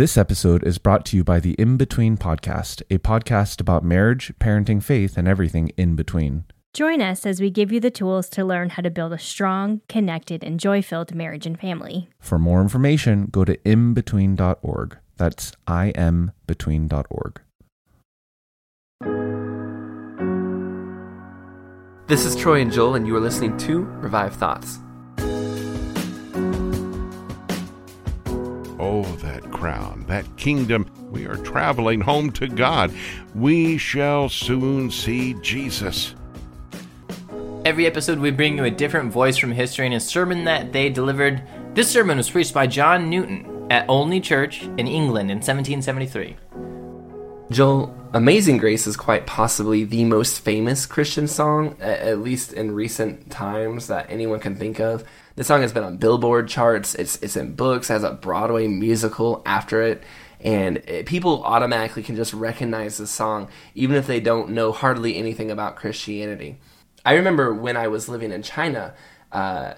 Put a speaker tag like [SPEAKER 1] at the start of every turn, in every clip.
[SPEAKER 1] This episode is brought to you by the In Between Podcast, a podcast about marriage, parenting, faith, and everything in between.
[SPEAKER 2] Join us as we give you the tools to learn how to build a strong, connected, and joy filled marriage and family.
[SPEAKER 1] For more information, go to inbetween.org. That's inbetween.org.
[SPEAKER 3] This is Troy and Joel, and you are listening to Revive Thoughts.
[SPEAKER 4] Oh, that crown, that kingdom. We are traveling home to God. We shall soon see Jesus.
[SPEAKER 5] Every episode, we bring you a different voice from history and a sermon that they delivered. This sermon was preached by John Newton at Olney Church in England in 1773.
[SPEAKER 3] Joel, Amazing Grace is quite possibly the most famous Christian song, at least in recent times, that anyone can think of. The song has been on Billboard charts, it's, it's in books, has a Broadway musical after it, and it, people automatically can just recognize the song, even if they don't know hardly anything about Christianity. I remember when I was living in China, uh,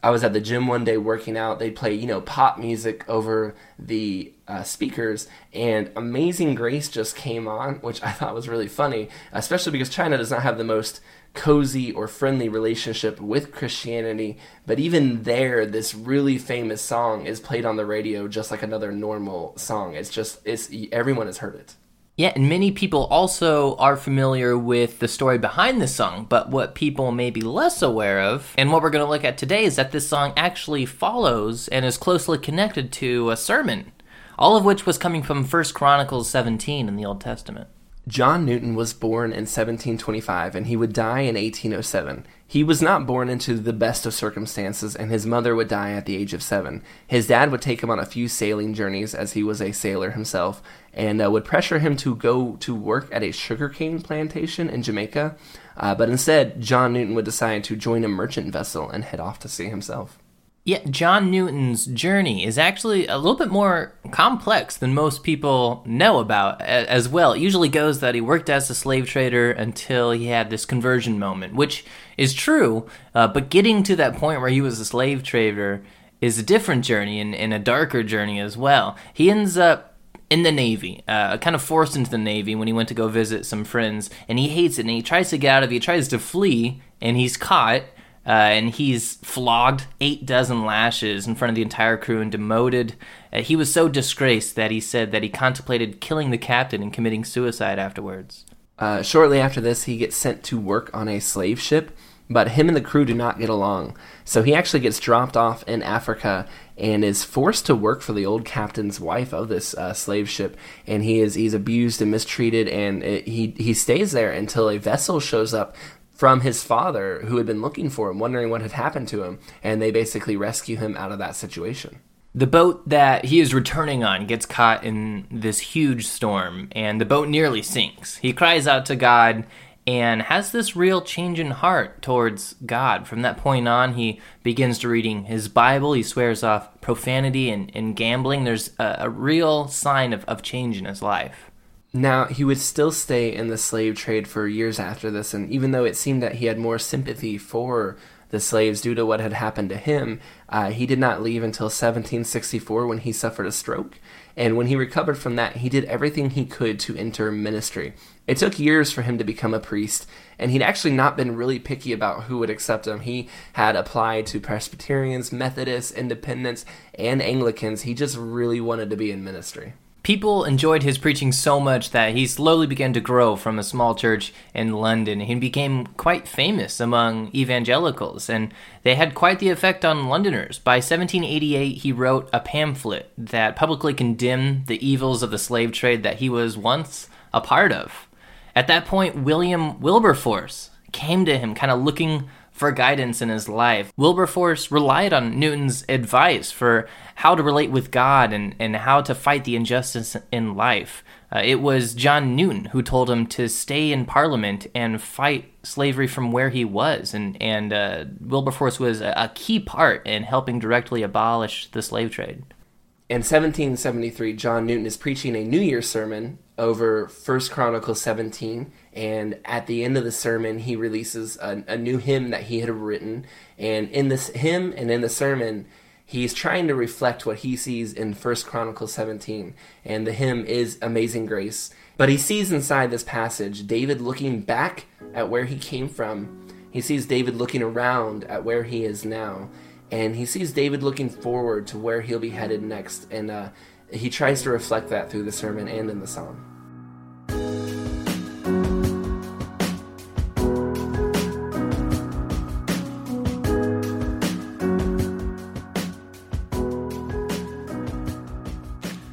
[SPEAKER 3] I was at the gym one day working out. They play, you know, pop music over the uh, speakers, and Amazing Grace just came on, which I thought was really funny, especially because China does not have the most cozy or friendly relationship with Christianity. But even there, this really famous song is played on the radio just like another normal song. It's just, it's everyone has heard it.
[SPEAKER 5] Yeah, and many people also are familiar with the story behind this song, but what people may be less aware of, and what we're going to look at today, is that this song actually follows and is closely connected to a sermon, all of which was coming from 1 Chronicles 17 in the Old Testament.
[SPEAKER 3] John Newton was born in 1725 and he would die in 1807. He was not born into the best of circumstances, and his mother would die at the age of seven. His dad would take him on a few sailing journeys, as he was a sailor himself, and uh, would pressure him to go to work at a sugarcane plantation in Jamaica. Uh, but instead, John Newton would decide to join a merchant vessel and head off to sea himself.
[SPEAKER 5] Yeah, John Newton's journey is actually a little bit more complex than most people know about as well. It usually goes that he worked as a slave trader until he had this conversion moment, which is true, uh, but getting to that point where he was a slave trader is a different journey and, and a darker journey as well. He ends up in the Navy, uh, kind of forced into the Navy when he went to go visit some friends, and he hates it and he tries to get out of it. He tries to flee, and he's caught uh, and he's flogged eight dozen lashes in front of the entire crew and demoted. Uh, he was so disgraced that he said that he contemplated killing the captain and committing suicide afterwards.
[SPEAKER 3] Uh, shortly after this, he gets sent to work on a slave ship, but him and the crew do not get along. So he actually gets dropped off in Africa and is forced to work for the old captain's wife of this uh, slave ship. And he is he's abused and mistreated, and it, he he stays there until a vessel shows up from his father who had been looking for him, wondering what had happened to him, and they basically rescue him out of that situation.
[SPEAKER 5] The boat that he is returning on gets caught in this huge storm, and the boat nearly sinks. He cries out to God and has this real change in heart towards God. From that point on, he begins to reading his Bible. He swears off profanity and, and gambling. There's a, a real sign of, of change in his life.
[SPEAKER 3] Now, he would still stay in the slave trade for years after this, and even though it seemed that he had more sympathy for the slaves due to what had happened to him, uh, he did not leave until 1764 when he suffered a stroke. And when he recovered from that, he did everything he could to enter ministry. It took years for him to become a priest, and he'd actually not been really picky about who would accept him. He had applied to Presbyterians, Methodists, Independents, and Anglicans. He just really wanted to be in ministry.
[SPEAKER 5] People enjoyed his preaching so much that he slowly began to grow from a small church in London. He became quite famous among evangelicals, and they had quite the effect on Londoners. By 1788, he wrote a pamphlet that publicly condemned the evils of the slave trade that he was once a part of. At that point, William Wilberforce came to him, kind of looking for guidance in his life. Wilberforce relied on Newton's advice for how to relate with God and, and how to fight the injustice in life. Uh, it was John Newton who told him to stay in Parliament and fight slavery from where he was, and and uh, Wilberforce was a, a key part in helping directly abolish the slave trade.
[SPEAKER 3] In 1773, John Newton is preaching a New Year's sermon over First Chronicles 17, and at the end of the sermon, he releases a, a new hymn that he had written, and in this hymn and in the sermon, he's trying to reflect what he sees in First Chronicles 17, and the hymn is Amazing Grace. But he sees inside this passage David looking back at where he came from. He sees David looking around at where he is now, and he sees David looking forward to where he'll be headed next. And uh, he tries to reflect that through the sermon and in the psalm.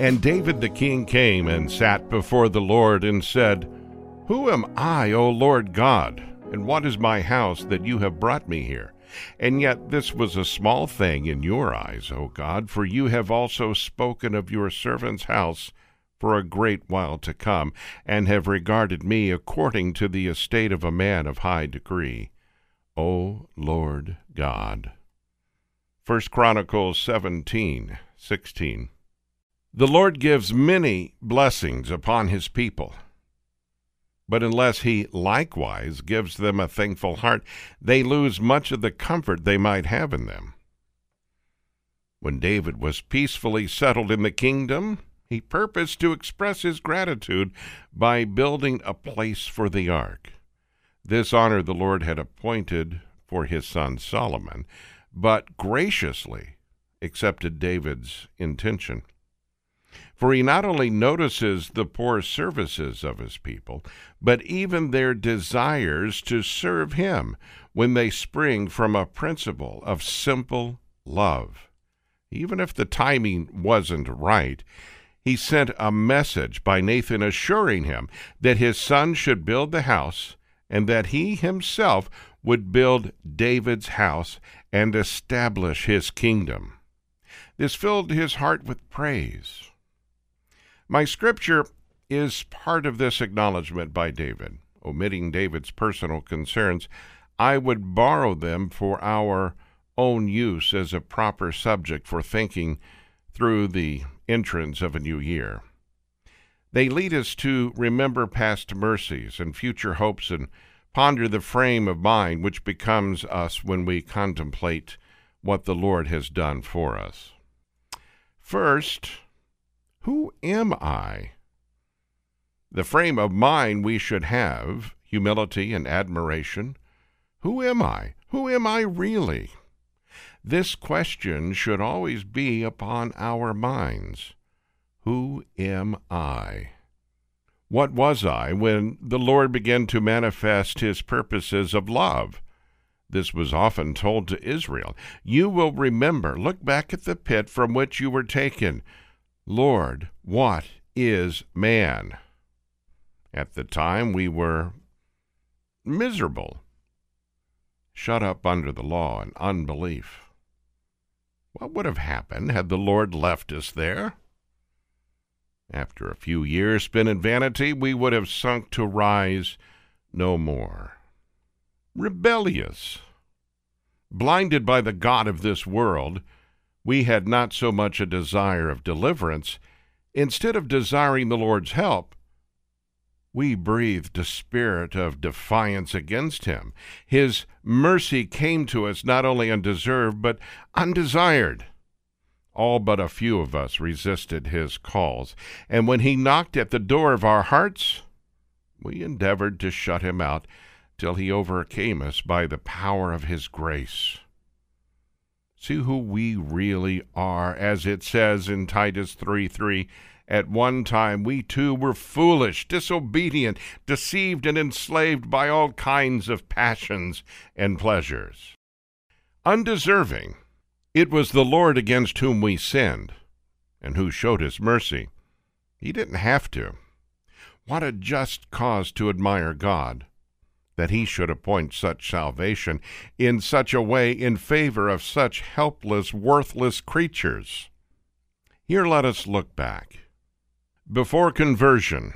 [SPEAKER 4] And David the king came and sat before the Lord and said, Who am I, O Lord God, and what is my house that you have brought me here? And yet this was a small thing in your eyes, O God, for you have also spoken of your servant's house for a great while to come, and have regarded me according to the estate of a man of high degree. O Lord God. First Chronicles seventeen sixteen. The Lord gives many blessings upon his people. But unless he likewise gives them a thankful heart, they lose much of the comfort they might have in them. When David was peacefully settled in the kingdom, he purposed to express his gratitude by building a place for the ark. This honor the Lord had appointed for his son Solomon, but graciously accepted David's intention. For he not only notices the poor services of his people, but even their desires to serve him when they spring from a principle of simple love. Even if the timing wasn't right, he sent a message by Nathan assuring him that his son should build the house and that he himself would build David's house and establish his kingdom. This filled his heart with praise. My scripture is part of this acknowledgement by David. Omitting David's personal concerns, I would borrow them for our own use as a proper subject for thinking through the entrance of a new year. They lead us to remember past mercies and future hopes and ponder the frame of mind which becomes us when we contemplate what the Lord has done for us. First, who am I? The frame of mind we should have, humility and admiration. Who am I? Who am I really? This question should always be upon our minds. Who am I? What was I when the Lord began to manifest his purposes of love? This was often told to Israel. You will remember, look back at the pit from which you were taken. Lord, what is man? At the time we were miserable, shut up under the law and unbelief. What would have happened had the Lord left us there? After a few years spent in vanity, we would have sunk to rise no more. Rebellious, blinded by the God of this world, we had not so much a desire of deliverance. Instead of desiring the Lord's help, we breathed a spirit of defiance against him. His mercy came to us not only undeserved, but undesired. All but a few of us resisted his calls, and when he knocked at the door of our hearts, we endeavored to shut him out till he overcame us by the power of his grace. See who we really are, as it says in Titus 3 3. At one time we too were foolish, disobedient, deceived, and enslaved by all kinds of passions and pleasures. Undeserving, it was the Lord against whom we sinned, and who showed us mercy. He didn't have to. What a just cause to admire God. That he should appoint such salvation in such a way in favor of such helpless, worthless creatures. Here let us look back. Before conversion,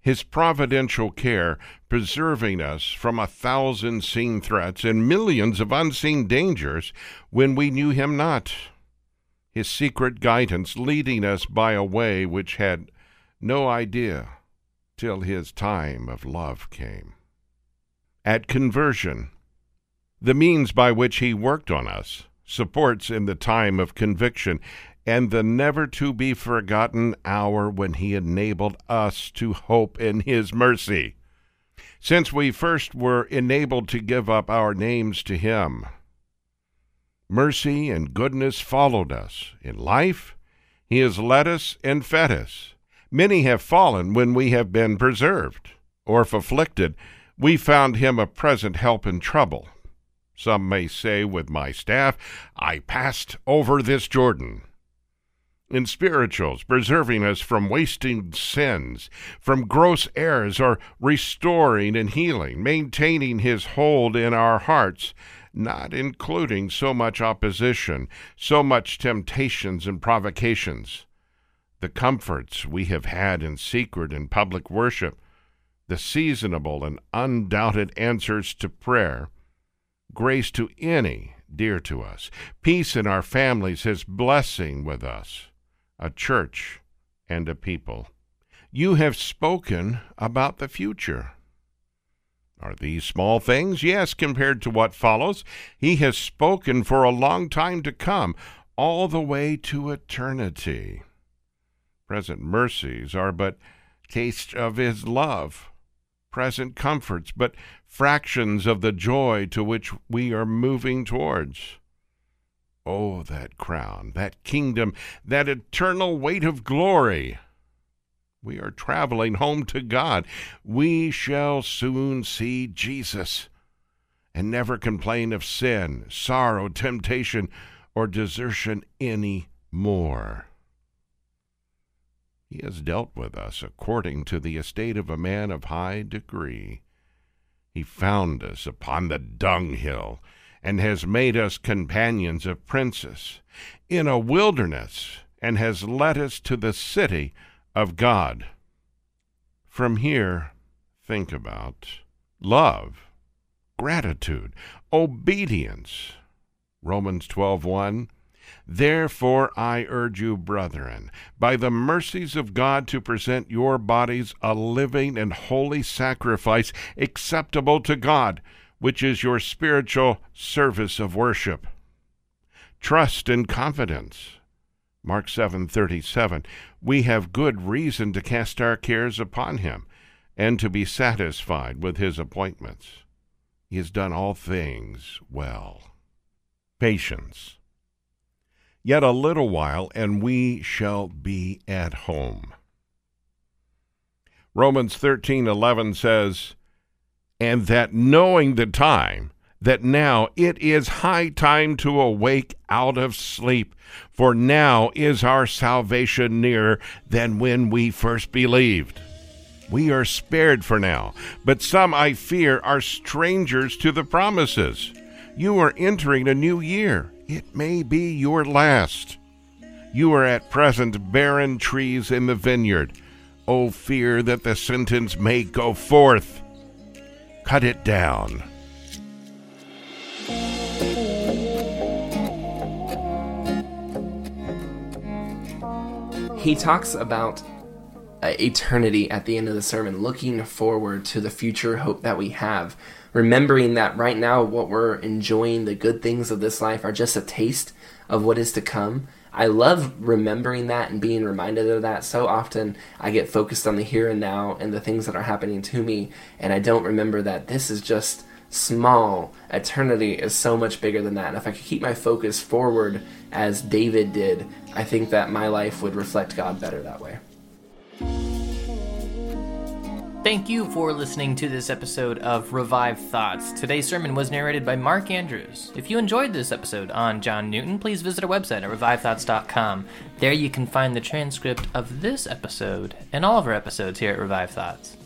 [SPEAKER 4] his providential care preserving us from a thousand seen threats and millions of unseen dangers when we knew him not. His secret guidance leading us by a way which had no idea till his time of love came. At conversion, the means by which he worked on us, supports in the time of conviction, and the never to be forgotten hour when he enabled us to hope in his mercy. Since we first were enabled to give up our names to him, mercy and goodness followed us. In life, he has led us and fed us. Many have fallen when we have been preserved, or if afflicted, we found him a present help in trouble. Some may say with my staff, I passed over this Jordan in spirituals, preserving us from wasting sins, from gross errors, or restoring and healing, maintaining his hold in our hearts, not including so much opposition, so much temptations and provocations. The comforts we have had in secret and public worship, the seasonable and undoubted answers to prayer, grace to any dear to us, peace in our families, his blessing with us a church, and a people. You have spoken about the future. Are these small things? Yes, compared to what follows. He has spoken for a long time to come, all the way to eternity. Present mercies are but taste of his love, present comforts, but fractions of the joy to which we are moving towards. Oh, that crown, that kingdom, that eternal weight of glory! We are traveling home to God. We shall soon see Jesus and never complain of sin, sorrow, temptation, or desertion any more. He has dealt with us according to the estate of a man of high degree. He found us upon the dunghill and has made us companions of princes, in a wilderness, and has led us to the city of God. From here, think about love, gratitude, obedience. Romans 12:1 Therefore I urge you, brethren, by the mercies of God, to present your bodies a living and holy sacrifice acceptable to God which is your spiritual service of worship. Trust and confidence. Mark 7:37 We have good reason to cast our cares upon him and to be satisfied with his appointments. He has done all things well. Patience. Yet a little while and we shall be at home. Romans 13:11 says, and that knowing the time, that now it is high time to awake out of sleep, for now is our salvation nearer than when we first believed. We are spared for now, but some, I fear, are strangers to the promises. You are entering a new year. It may be your last. You are at present barren trees in the vineyard. Oh, fear that the sentence may go forth cut it down.
[SPEAKER 3] He talks about uh, eternity at the end of the sermon, looking forward to the future hope that we have, remembering that right now what we're enjoying, the good things of this life, are just a taste of what is to come. I love remembering that and being reminded of that. So often I get focused on the here and now and the things that are happening to me, and I don't remember that this is just small. Eternity is so much bigger than that. And if I could keep my focus forward as David did, I think that my life would reflect God better that way.
[SPEAKER 5] Thank you for listening to this episode of Revive Thoughts. Today's sermon was narrated by Mark Andrews. If you enjoyed this episode on John Newton, please visit our website at revivethoughts.com. There you can find the transcript of this episode and all of our episodes here at Revive Thoughts.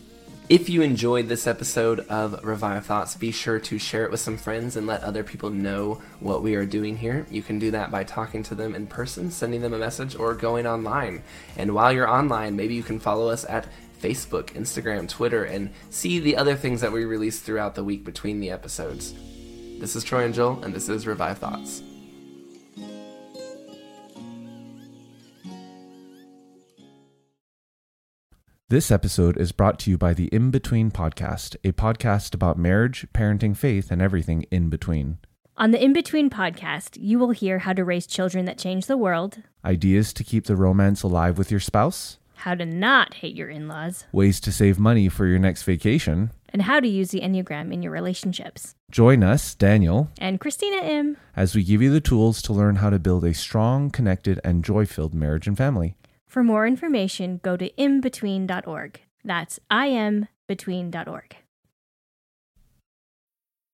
[SPEAKER 3] If you enjoyed this episode of Revive Thoughts, be sure to share it with some friends and let other people know what we are doing here. You can do that by talking to them in person, sending them a message, or going online. And while you're online, maybe you can follow us at Facebook, Instagram, Twitter, and see the other things that we release throughout the week between the episodes. This is Troy and Joel, and this is Revive Thoughts.
[SPEAKER 1] This episode is brought to you by the In Between Podcast, a podcast about marriage, parenting, faith, and everything in between.
[SPEAKER 2] On the In Between podcast, you will hear how to raise children that change the world,
[SPEAKER 1] Ideas to keep the romance alive with your spouse,
[SPEAKER 2] how to not hate your in laws,
[SPEAKER 1] ways to save money for your next vacation.
[SPEAKER 2] and how to use the Enneagram in your relationships.
[SPEAKER 1] Join us, Daniel,
[SPEAKER 2] And Christina M.
[SPEAKER 1] as we give you the tools to learn how to build a strong, connected, and joy filled marriage and family.
[SPEAKER 2] For more information, go to inbetween.org. That's inbetween.org.